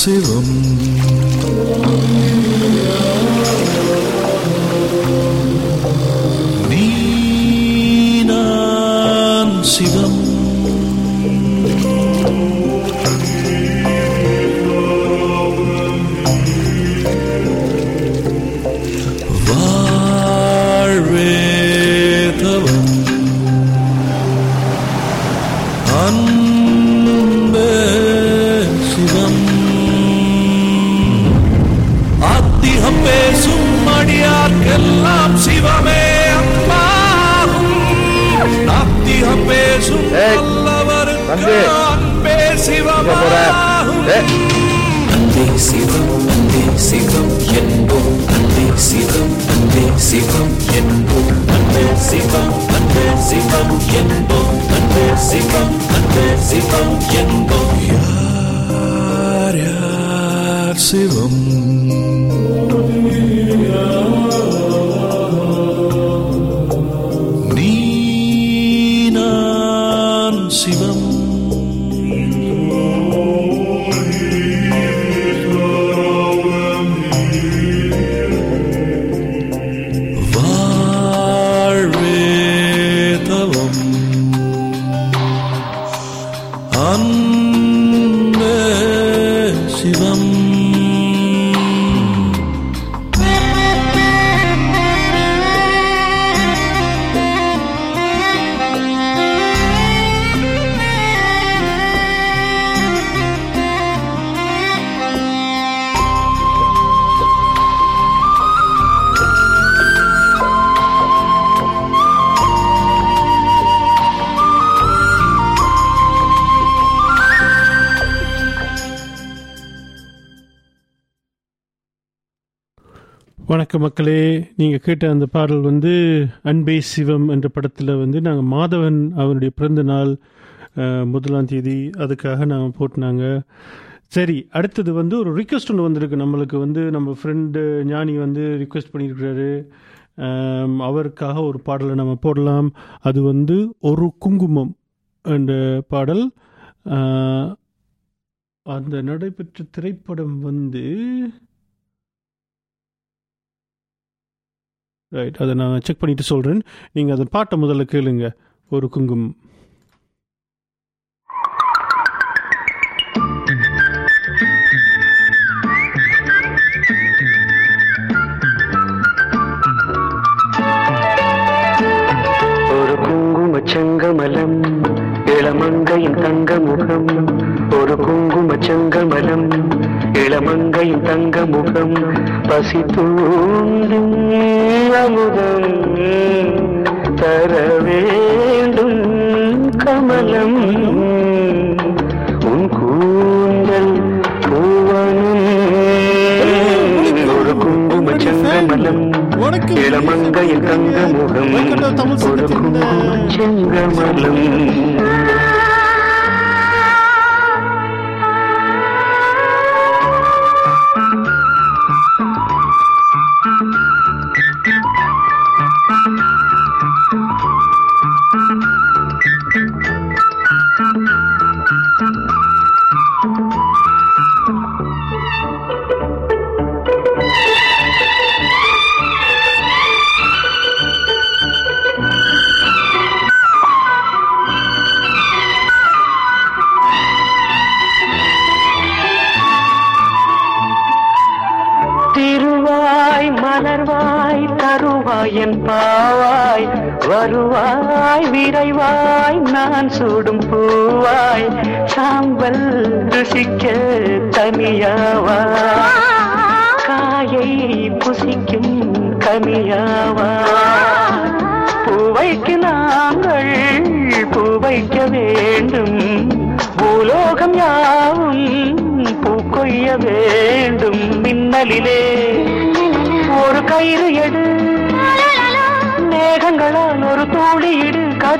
சிவம் நீ நான் சிவம் வணக்க மக்களே நீங்கள் கேட்ட அந்த பாடல் வந்து அன்பே சிவம் என்ற படத்தில் வந்து நாங்கள் மாதவன் அவனுடைய பிறந்த நாள் முதலாம் தேதி அதுக்காக நாங்கள் போட்டினாங்க. சரி அடுத்தது வந்து ஒரு ரிக்வெஸ்ட் ஒன்று வந்திருக்கு. நம்மளுக்கு வந்து நம்ம ஃப்ரெண்டு ஞானி வந்து ரிக்வெஸ்ட் பண்ணியிருக்கிறாரு அவருக்காக ஒரு பாடலை நம்ம போடலாம். அது வந்து ஒரு குங்குமம் என்ற பாடல். அந்த நடைபெற்ற திரைப்படம் வந்து ரைட் அதை நான் செக் பண்ணிட்டு சொல்கிறேன் நீங்கள் அந்த பாட்டை முதல்ல கேளுங்க. ஒரு குங்குமம். ஒரு செங்கமலம் இளமங்கையின் தங்க முகம் ஒரு குங்கும செங்கமலம் இளமங்கை தங்க முகம் பசி தூண்டும் அமுதம் தர வேண்டும் கமலம். உன் கூந்தல் பூவனும் ஒரு குங்கும செங்கமலம் இளமங்கையில் தங்க முகம் ஒரு குங்கும செங்கமலம். வருவாய் விரைவாய் நான் சூடும் பூவாய் சாம்பல் ருசிக்க தனியாவா காயை புசிக்கும் கனியாவா பூவைக்கு நாங்கள் பூவைக்க வேண்டும். பூலோகம் யாவும் பூக்கொய்ய வேண்டும். மின்னலிலே ஒரு கயிறு எடு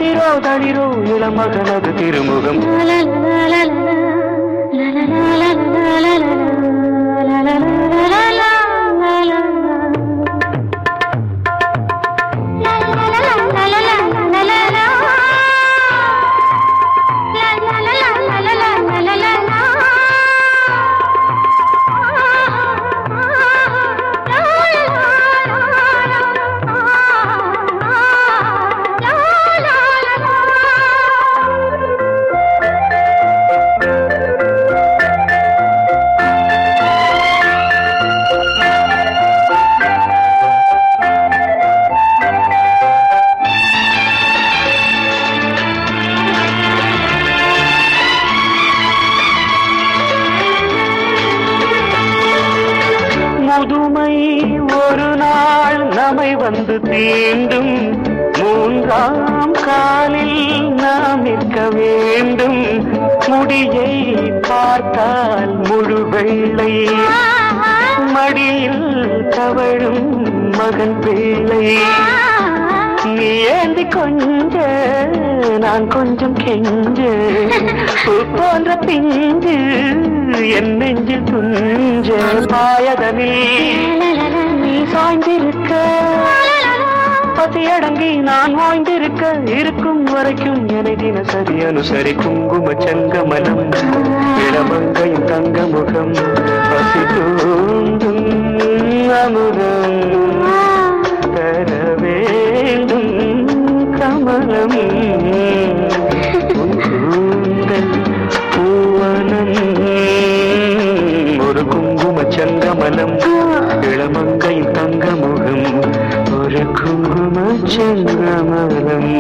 தூளியிடு கதிரோ தளிரோ இளமகனது திருமுகம். ஒரு நாள் நம்மை வந்து தீண்டும். மூன்றாம் காலில் நாம் நிற்க வேண்டும். முடியை பார்த்தால் முழு வெள்ளை மடியில் தவழும் மகன் பிள்ளை நீ ஏந்தி கொஞ்ச நான் கொஞ்சம் கெஞ்சு. போன்ற பிஞ்சு என் நெஞ்சில் துஞ்ச. பாயதனில் சாய்ந்திருக்க. பசியடங்கி நான் வாய்ந்திருக்க இருக்கும் வரைக்கும் என தினசரி அனுசரி. குங்கும சங்கமலம் இளமங்கையும் தங்க முகம் பசி தூண்டும் அமுதம் தர வேண்டும் கமலம். பூவனம் ஒரு குங்கும சங்கமலம் இளமங்கையில் தங்க முகம் ஒரு குங்கும சங்கமலம்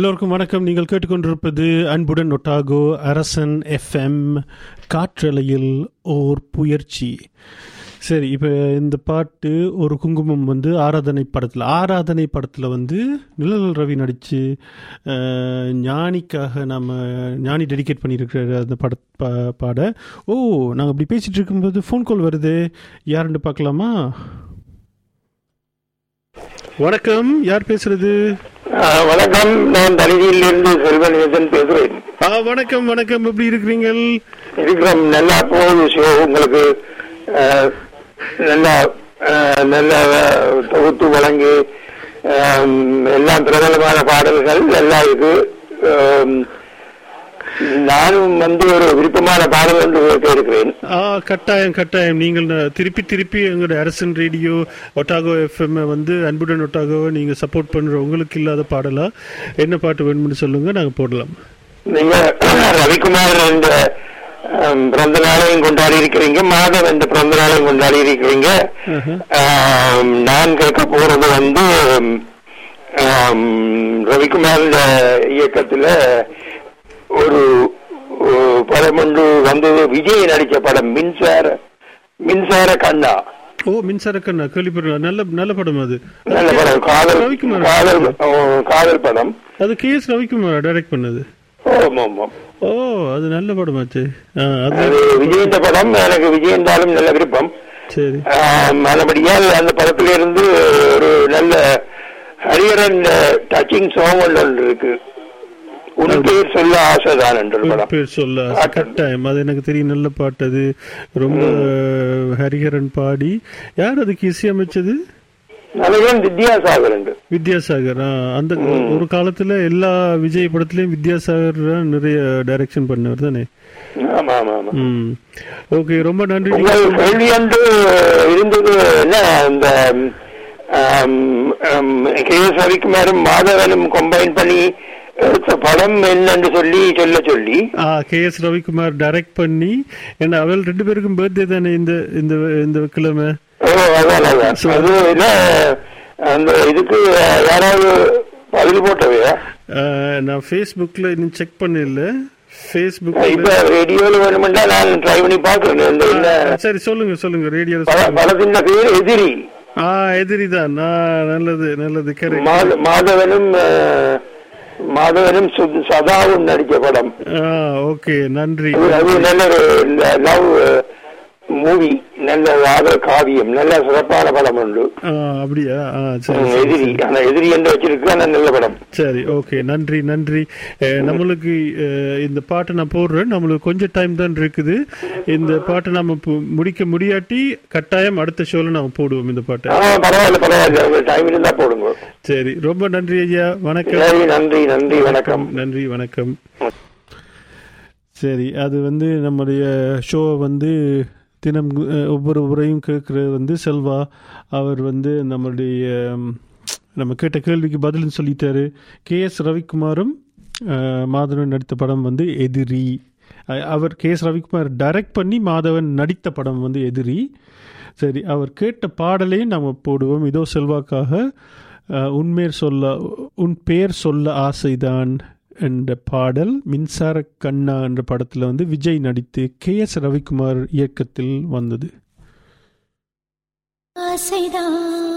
எல்லோருக்கும் வணக்கம். நீங்கள் கேட்டுக்கொண்டிருப்பது அன்புடன் ஒட்டாகோ அரசன் எஃப்எம் காற்றலையில் ஓர் புயற்சி. சரி இப்போ இந்த பாட்டு ஒரு குங்குமம் வந்து ஆராதனை படத்தில் ஆராதனை படத்தில் வந்து நிழல் ரவி நடித்து ஞானிக்காக நம்ம ஞானி டெடிகேட் பண்ணியிருக்கிற அந்த பட பா பாட. ஓ நாங்கள் அப்படி பேசிகிட்டு இருக்கும்போது ஃபோன் கால் வருது. யாருன்னு பார்க்கலாமா? வணக்கம். யார் பேசுறது? வணக்கம். நான் தலிதியில் இருந்து செல்வநேசன் பேசுறேன் ஆ வணக்கம் வணக்கம். எப்படி இருக்கிறீங்கள்? இருக்கிறோம். நல்லா போகுது ஷோ உங்களுக்கு நல்லா நல்ல தொகுத்து வழங்கி எல்லாம் பிரபலமான பாடல்கள் இது அஹ், நானும் வந்து ஒரு விருப்பமான பாடல் என்று கேட்கிறேன் கட்டாயம் கட்டாயம். நீங்கள் திருப்பி திருப்பி எங்களோட அரசன் ரேடியோ ஒட்டாகோ எஃப்எம் வந்து அன்புடன் ஒட்டாகோவை நீங்கள் சப்போர்ட் பண்ணுற உங்களுக்கு இல்லாத பாடலா? என்ன பாட்டு வேணும்னு சொல்லுங்க நாங்கள் போடலாம். நீங்க ரவிக்குமார் என்ற அஹ், பிறந்த நாளையும் கொண்டாடி இருக்கிறீங்க மாதம் என்ற பிறந்த நாளையும் கொண்டாடி இருக்கிறீங்க நான் கேட்க போறது வந்து ரவிக்குமார் இயக்கத்துல ஒரு படம் ஒன்று வந்தது. விஜய் நடிச்ச படம் மின்சார மின்சார கண்ணா. ஓ மின்சார கண்ணா. கேள்விப்படுறேன் நல்ல நல்ல படம் அது. நல்ல படம். காதல் காதல் காதல் படம். அது கே எஸ் ரவிக்குமார் டைரக்ட் பண்ணது? ஓ அது நல்ல படமாச்சு ஆ, அது விஜயந்த படம். எனக்கு விஜயந்தாலும் நல்ல விருப்பம். சரி. ஆம், அதுபடியால் அந்த படத்துல இருந்து ஒரு நல்ல ஹரியரன் டச்சிங் சாங் ஒன்று இருக்கு. உன் பேர் சொல்ல ஆசைதான் என்ற ஒரு படம். பேர் சொல்ல ஆசை. கட்டாயம். அது எனக்கு தெரியும். நல்ல பாட்டு அது. ரொம்ப ஹரிஹரன் பாடி. யார் அதுக்கு இசையமைச்சது வித்யாசாகர் வித்யாசாகர். அந்த ஒரு காலத்துல எல்லா விஜய் படத்துலயும் வித்யாசாகர் நிறைய டைரக்ஷன் பண்ணவர் தானே? ஓகே ரொம்ப நன்றி. உங்கள் கேள்வி என்று இருந்தது என்ன? இந்த கே எஸ் ரவிக்குமாரும் மாதவனும் கம்பைன் பண்ணி படம் என்னன்னு சொல்லி சொல்ல சொல்லி. கே எஸ் ரவிக்குமார் டைரக்ட் பண்ணி ஏன்னா அவள் ரெண்டு பேருக்கும் பர்த்டே தானே இந்த இந்த இந்த கிழமை? அது அந்த இதுக்கு யாராவது பதில் போட்டவையா? நான் ஃபேஸ்புக்கில் இன்னும் செக் பண்ணல. ஃபேஸ்புக் இப்ப ரேடியோல வேணுமெண்டா நான் ட்ரை பண்ணி பாக்குறேன் சரி சொல்லுங்க சொல்லுங்க ரேடியோ பல- பலத்தின் பேர் எதிரி. ஆ எதிரி தான் நல்லது நல்லது மாதவனும் சு- சதாவும் நடிச்ச படம். ஓகே நன்றி. அது- நல்ல லவ் மூவி நல்ல ராத காவியம் நல்ல சிறப்பான படம் உண்டு. அப்படியா? எதிரி. ஆனா எதிரி என்று வச்சிருக்கு ஆனா நல்ல படம். சரி ஓகே நன்றி நன்றி. நம்மளுக்கு இந்த பாட்டை நான் போடுறேன். நம்மளுக்கு கொஞ்சம் டைம் தான் இருக்குது. இந்த பாட்டை நம்ம முடிக்க முடியாட்டி கட்டாயம் அடுத்த ஷோல நம்ம போடுவோம் இந்த பாட்டை. பரவாயில்ல பரவாயில்ல. டைம் இருந்தா போடுங்க. சரி ரொம்ப நன்றி ஐயா. வணக்கம். நன்றி நன்றி வணக்கம் நன்றி வணக்கம். சரி அது வந்து நம்முடைய ஷோ வந்து தினம் ஒவ்வொரு முறையும் கேட்குற வந்து செல்வா அவர் வந்து நம்மளுடைய நம்ம கேட்ட கேள்விக்கு பதில் சொல்லிட்டாரு. கே எஸ் ரவிக்குமாரும் மாதவன் நடித்த படம் வந்து எதிரி. அவர் கே எஸ் ரவிக்குமார் டைரக்ட் பண்ணி மாதவன் நடித்த படம் வந்து எதிரி. சரி அவர் கேட்ட பாடலையும் நம்ம போடுவோம். இதோ செல்வாக்காக உன்மேர் சொல்ல உன் பேர் சொல்ல ஆசைதான். என்ற பாடல் மின்சார கண்ணா என்ற படத்தில் வந்து விஜய் நடித்து கே எஸ் ரவிக்குமார் இயக்கத்தில் வந்தது. ஆசைதான்.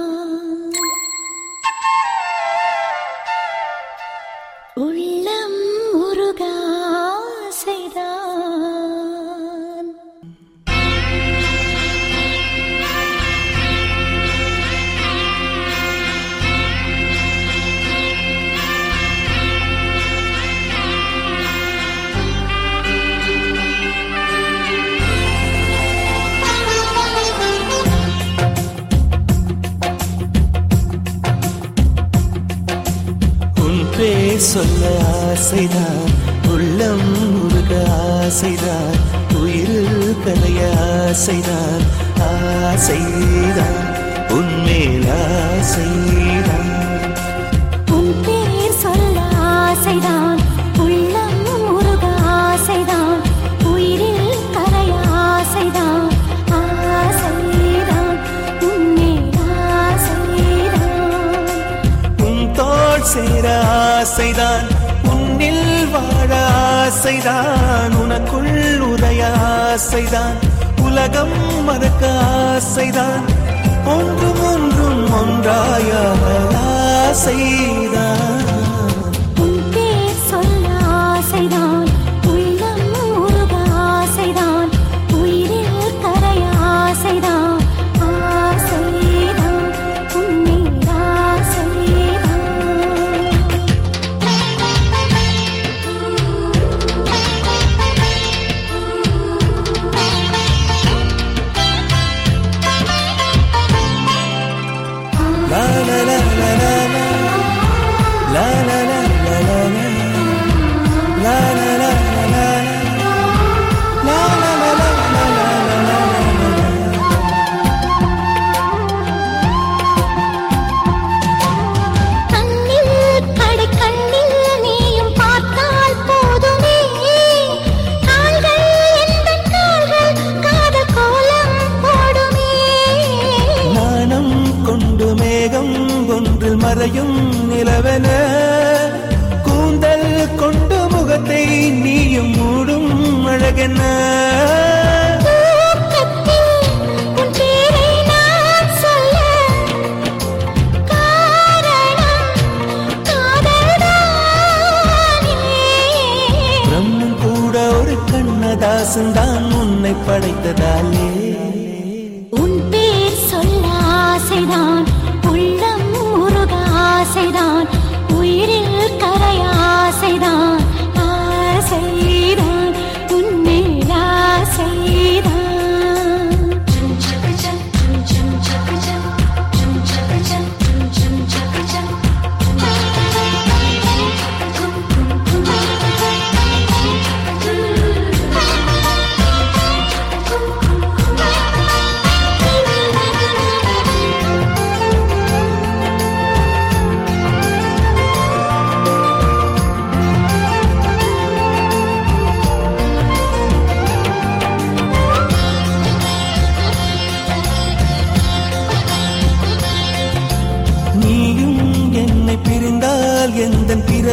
சொல்ல ஆசைதான். உள்ளம் முருக ஆசைதான். உயிரில் கலைய ஆசைதான். ஆசைதான். உன்மேல் ஆசைதான் ஆசைதான். உன்னில் வாழ ஆசைதான். உனக்குள் உதய ஆசைதான். உலகம் மறக்க ஆசைதான். ஒன்றும் ஒன்றும் ஒன்றாய ஆசைதான். பாசம்தான் உன்னை படைத்ததாலே.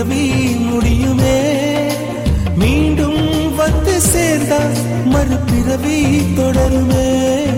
பிறவி முடியுமே. மீண்டும் வந்து சேர்ந்தால் மறுபிறவி தொடருமே.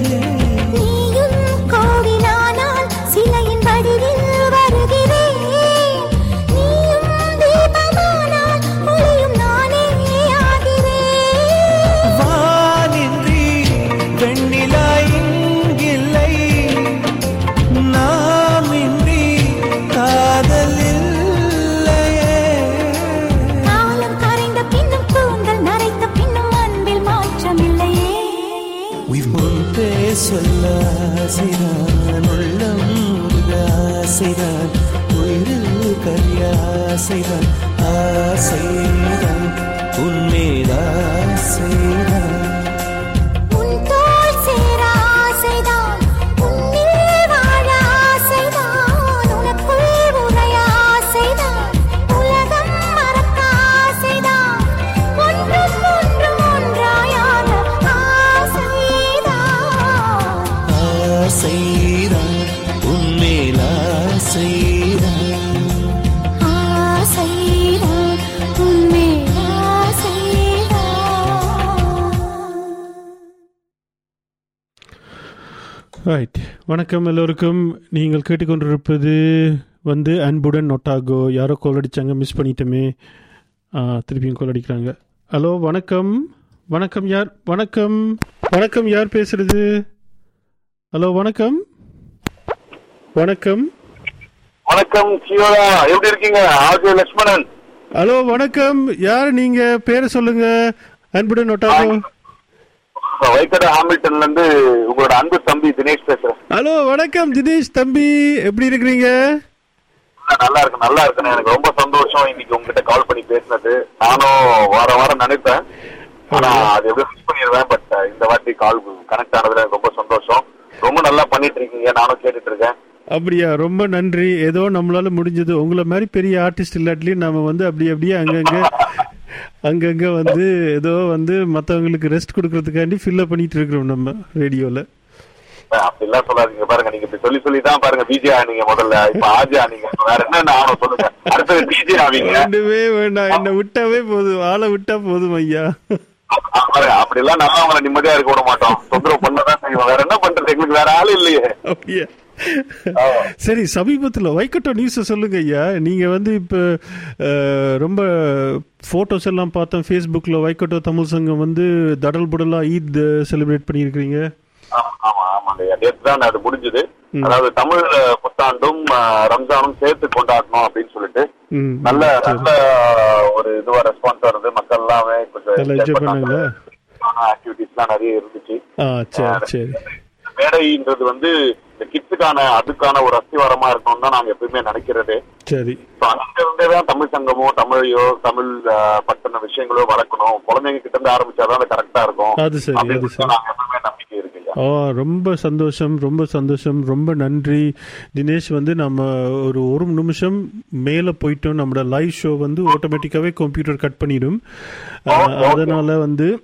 ஆசைதான் ஆசைதான் உன்மேல் ரைட் வணக்கம் எல்லோருக்கும். நீங்கள் கேட்டுக்கொண்டிருப்பது வந்து அன்புடன் நொட்டாகோ. யாரோ கால் அடிச்சாங்க மிஸ் பண்ணிட்டோமே. திருப்பியும் கால் அடிக்கிறாங்க. ஹலோ வணக்கம். வணக்கம் யார்? வணக்கம். வணக்கம் யார் பேசுறது? ஹலோ வணக்கம். வணக்கம். வணக்கம் எப்படி இருக்கீங்க? ஆர்ஜே லட்சுமணன் ஹலோ வணக்கம். யார் நீங்க? பேரை சொல்லுங்க. அன்புடன் நொட்டாகோ. வைக்கடா ஹாமில்டன்ல இருந்து உங்களோட அன்பு தம்பி தினேஷ் பேசுறேன். ஹலோ வணக்கம் தினேஷ் தம்பி. எப்படி இருக்கிறீங்க? நல்லா இருக்கு நல்லா இருக்குண்ணே எனக்கு ரொம்ப சந்தோஷம் இன்னைக்கு உங்ககிட்ட கால் பண்ணி பேசினது. நானும் வார வாரம் நினைப்பேன். ஆனா அது எப்படி மிஸ் பண்ணிடுவேன் பட் இந்த வாட்டி கால் கனெக்ட் ஆனதுல ரொம்ப சந்தோஷம். ரொம்ப நல்லா பண்ணிட்டு இருக்கீங்க நானும் கேட்டுட்டு இருக்கேன். அப்படியா ரொம்ப நன்றி. ஏதோ நம்மளால முடிஞ்சது. உங்களை மாதிரி பெரிய ஆர்டிஸ்ட் இல்லாட்டிலையும் நாம வந்து அப்படி அப்படியே அங்கங்க அங்கங்க வந்து ஏதோ வந்து மத்தவங்களுக்கு ரெஸ்ட் கொடுக்கறதுக்காண்டி ஃபில்அப் பண்ணிட்டு இருக்கிறோம் நம்ம ரேடியோல அப்படிலாம் சொல்லாதீங்க. பாருங்க நீங்க இப்படி சொல்லி சொல்லி தான் பாருங்க பிஜே ஆனீங்க முதல்ல. இப்ப ஆஜி ஆனீங்க. வேற என்ன ஆனோம் சொல்லுங்க. அடுத்தது பிஜே ஆவீங்க. ரெண்டுமே வேண்டாம். என்ன விட்டாவே போதும். ஆளை விட்டா போதும் ஐயா. பாருங்க அப்படி எல்லாம் நல்லா அவங்கள நிம்மதியா இருக்க விட மாட்டோம். தொந்தரவு பண்ணதான் செய்வோம். வேற என்ன பண்றது? எங்களுக்கு வேற ஆள் இல்லையே. அப்படியா? சரி சமீபத்துல வைக்கட்டோ நியூஸ் சொல்லுங்க ஐயா. நீங்க வந்து இப்ப ரொம்ப போட்டோஸ் எல்லாம் பார்த்தோம். ஃபேஸ்புக்ல வைக்கட்டோ தமிழ் சங்கம் வந்து தடல் புடலா ஈத் செலிப்ரேட் பண்ணியிருக்கிறீங்க. ஆமா, ஆமா ஆமாங்க நேற்று தான் அது முடிஞ்சது. அதாவது தமிழ் புத்தாண்டும் ரம்ஜானும் சேர்த்து கொண்டாடணும் அப்படின்னு சொல்லிட்டு நல்ல. நல்ல ஒரு இதுவா ரெஸ்பான்ஸ் வருது. மக்கள் எல்லாமே கொஞ்சம்? ஆக்டிவிட்டிஸ் எல்லாம் நிறைய இருந்துச்சு. மேடைன்றது வந்து இந்த கிட்ஸுக்கான அதுக்கான ஒரு அஸ்திவாரமா இருக்கணும்னு தான் நாங்க எப்பயுமே நினைக்கிறதே. சரி. அங்க இருந்தே தான் தமிழ் சங்கமோ தமிழையோ தமிழ் பற்றின விஷயங்களோ வளர்க்கணும். குழந்தைங்க கிட்ட இருந்து ஆரம்பிச்சாதான் அது கரெக்டா இருக்கும். அப்படின்னு. நாங்க எப்பவுமே நம்பிக்கை ஆ ரொம்ப சந்தோஷம் ரொம்ப சந்தோஷம் ரொம்ப நன்றி. தினேஷ் வந்து நம்ம ஒரு ஒரு நிமிஷம் மேலே போயிட்டோம். நம்மளோட லைவ் ஷோ வந்து ஆட்டோமேட்டிக்காகவே கம்ப்யூட்டர் கட் பண்ணிடும். அதனால வந்து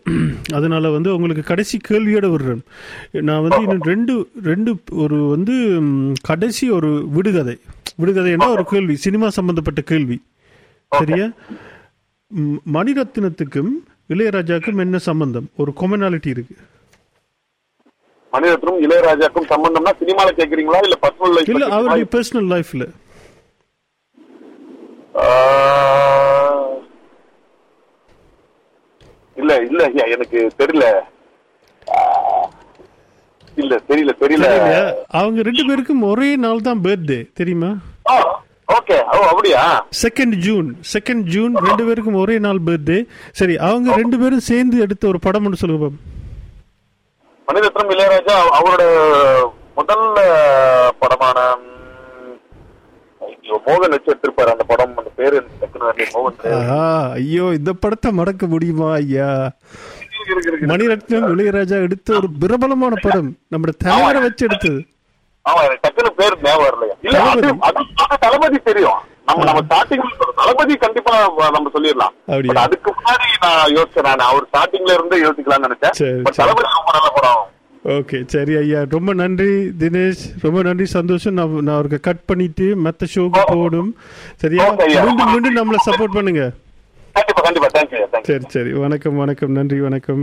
அதனால வந்து உங்களுக்கு கடைசி கேள்வியோட விடுறேன். நான் வந்து இன்னும் ரெண்டு ரெண்டு ஒரு வந்து கடைசி ஒரு விடுகதை. விடுகதைன்னா ஒரு கேள்வி. சினிமா சம்பந்தப்பட்ட கேள்வி. சரியா? மணிரத்னத்துக்கும் இளையராஜாக்கும் என்ன சம்பந்தம்? ஒரு கொமனாலிட்டி இருக்கு. மணிரத்னம் இளையராஜாக்கும் சம்பந்தம்னா சினிமால கேக்குறீங்களா? இல்ல பர்சனல் இல்ல லைஃப் அவருடைய பர்சனல் லைஃப்ல இல்ல இல்ல ஐயா எனக்கு தெரியல. இல்ல தெரியல தெரியல? அவங்க ரெண்டு பேருக்கும் ஒரே நாள் தான் பர்த்டே தெரியுமா? ஓகே. ஓ அப்படியா? செகண்ட் ஜூன் செகண்ட் ஜூன் ரெண்டு பேருக்கும் ஒரே நாள் பர்த்டே சரி அவங்க ரெண்டு பேரும் சேர்ந்து எடுத்த ஒரு படம் சொல்லுங்க. மணிரத்னம் இளையராஜா அவரோட முதல் படமான மோகன் வச்சு எடுத்திருப்பாரு அந்த படம் அந்த பேரு மோகன் ஐயோ இந்த படத்தை மறக்க முடியுமா ஐயா? மணிரத்னம் இளையராஜா எடுத்த ஒரு பிரபலமான படம். நம்ம தலைவரை வச்சு எடுத்தது. ஆமா எனக்கு டக்குனு பேர் ஞாபகம் வரலையா? இல்ல அது அது அது தளபதி தெரியும். நம்ம நம்ம ஸ்டார்டிங் தளபதி கண்டிப்பா நம்ம சொல்லிடலாம். அதுக்கு முன்னாடி நான் யோசிச்சேன் நான். அவர் ஸ்டார்டிங்ல இருந்தே யோசிக்கலாம்னு நினைச்சேன். தளபதி ரொம்ப நல்ல படம். ஓகே சரி ஐயா. ரொம்ப நன்றி தினேஷ். ரொம்ப நன்றி சந்தோஷம். நான் நான் அவருக்கு கட் பண்ணிட்டு மற்ற ஷோக்கு போடும் சரியா. மீண்டும் மீண்டும் நம்மளை சப்போர்ட் பண்ணுங்க. சரி சரி. வணக்கம் வணக்கம். நன்றி வணக்கம்.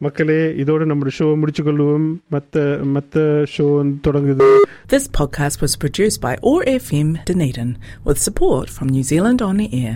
மக்களே இதோட நம்மளோட ஷோ முடிச்சுக்கொள்வோம் மற்ற மற்ற ஷோ தொடங்குது This podcast was produced by ORFM Dunedin with support from New Zealand On the Air.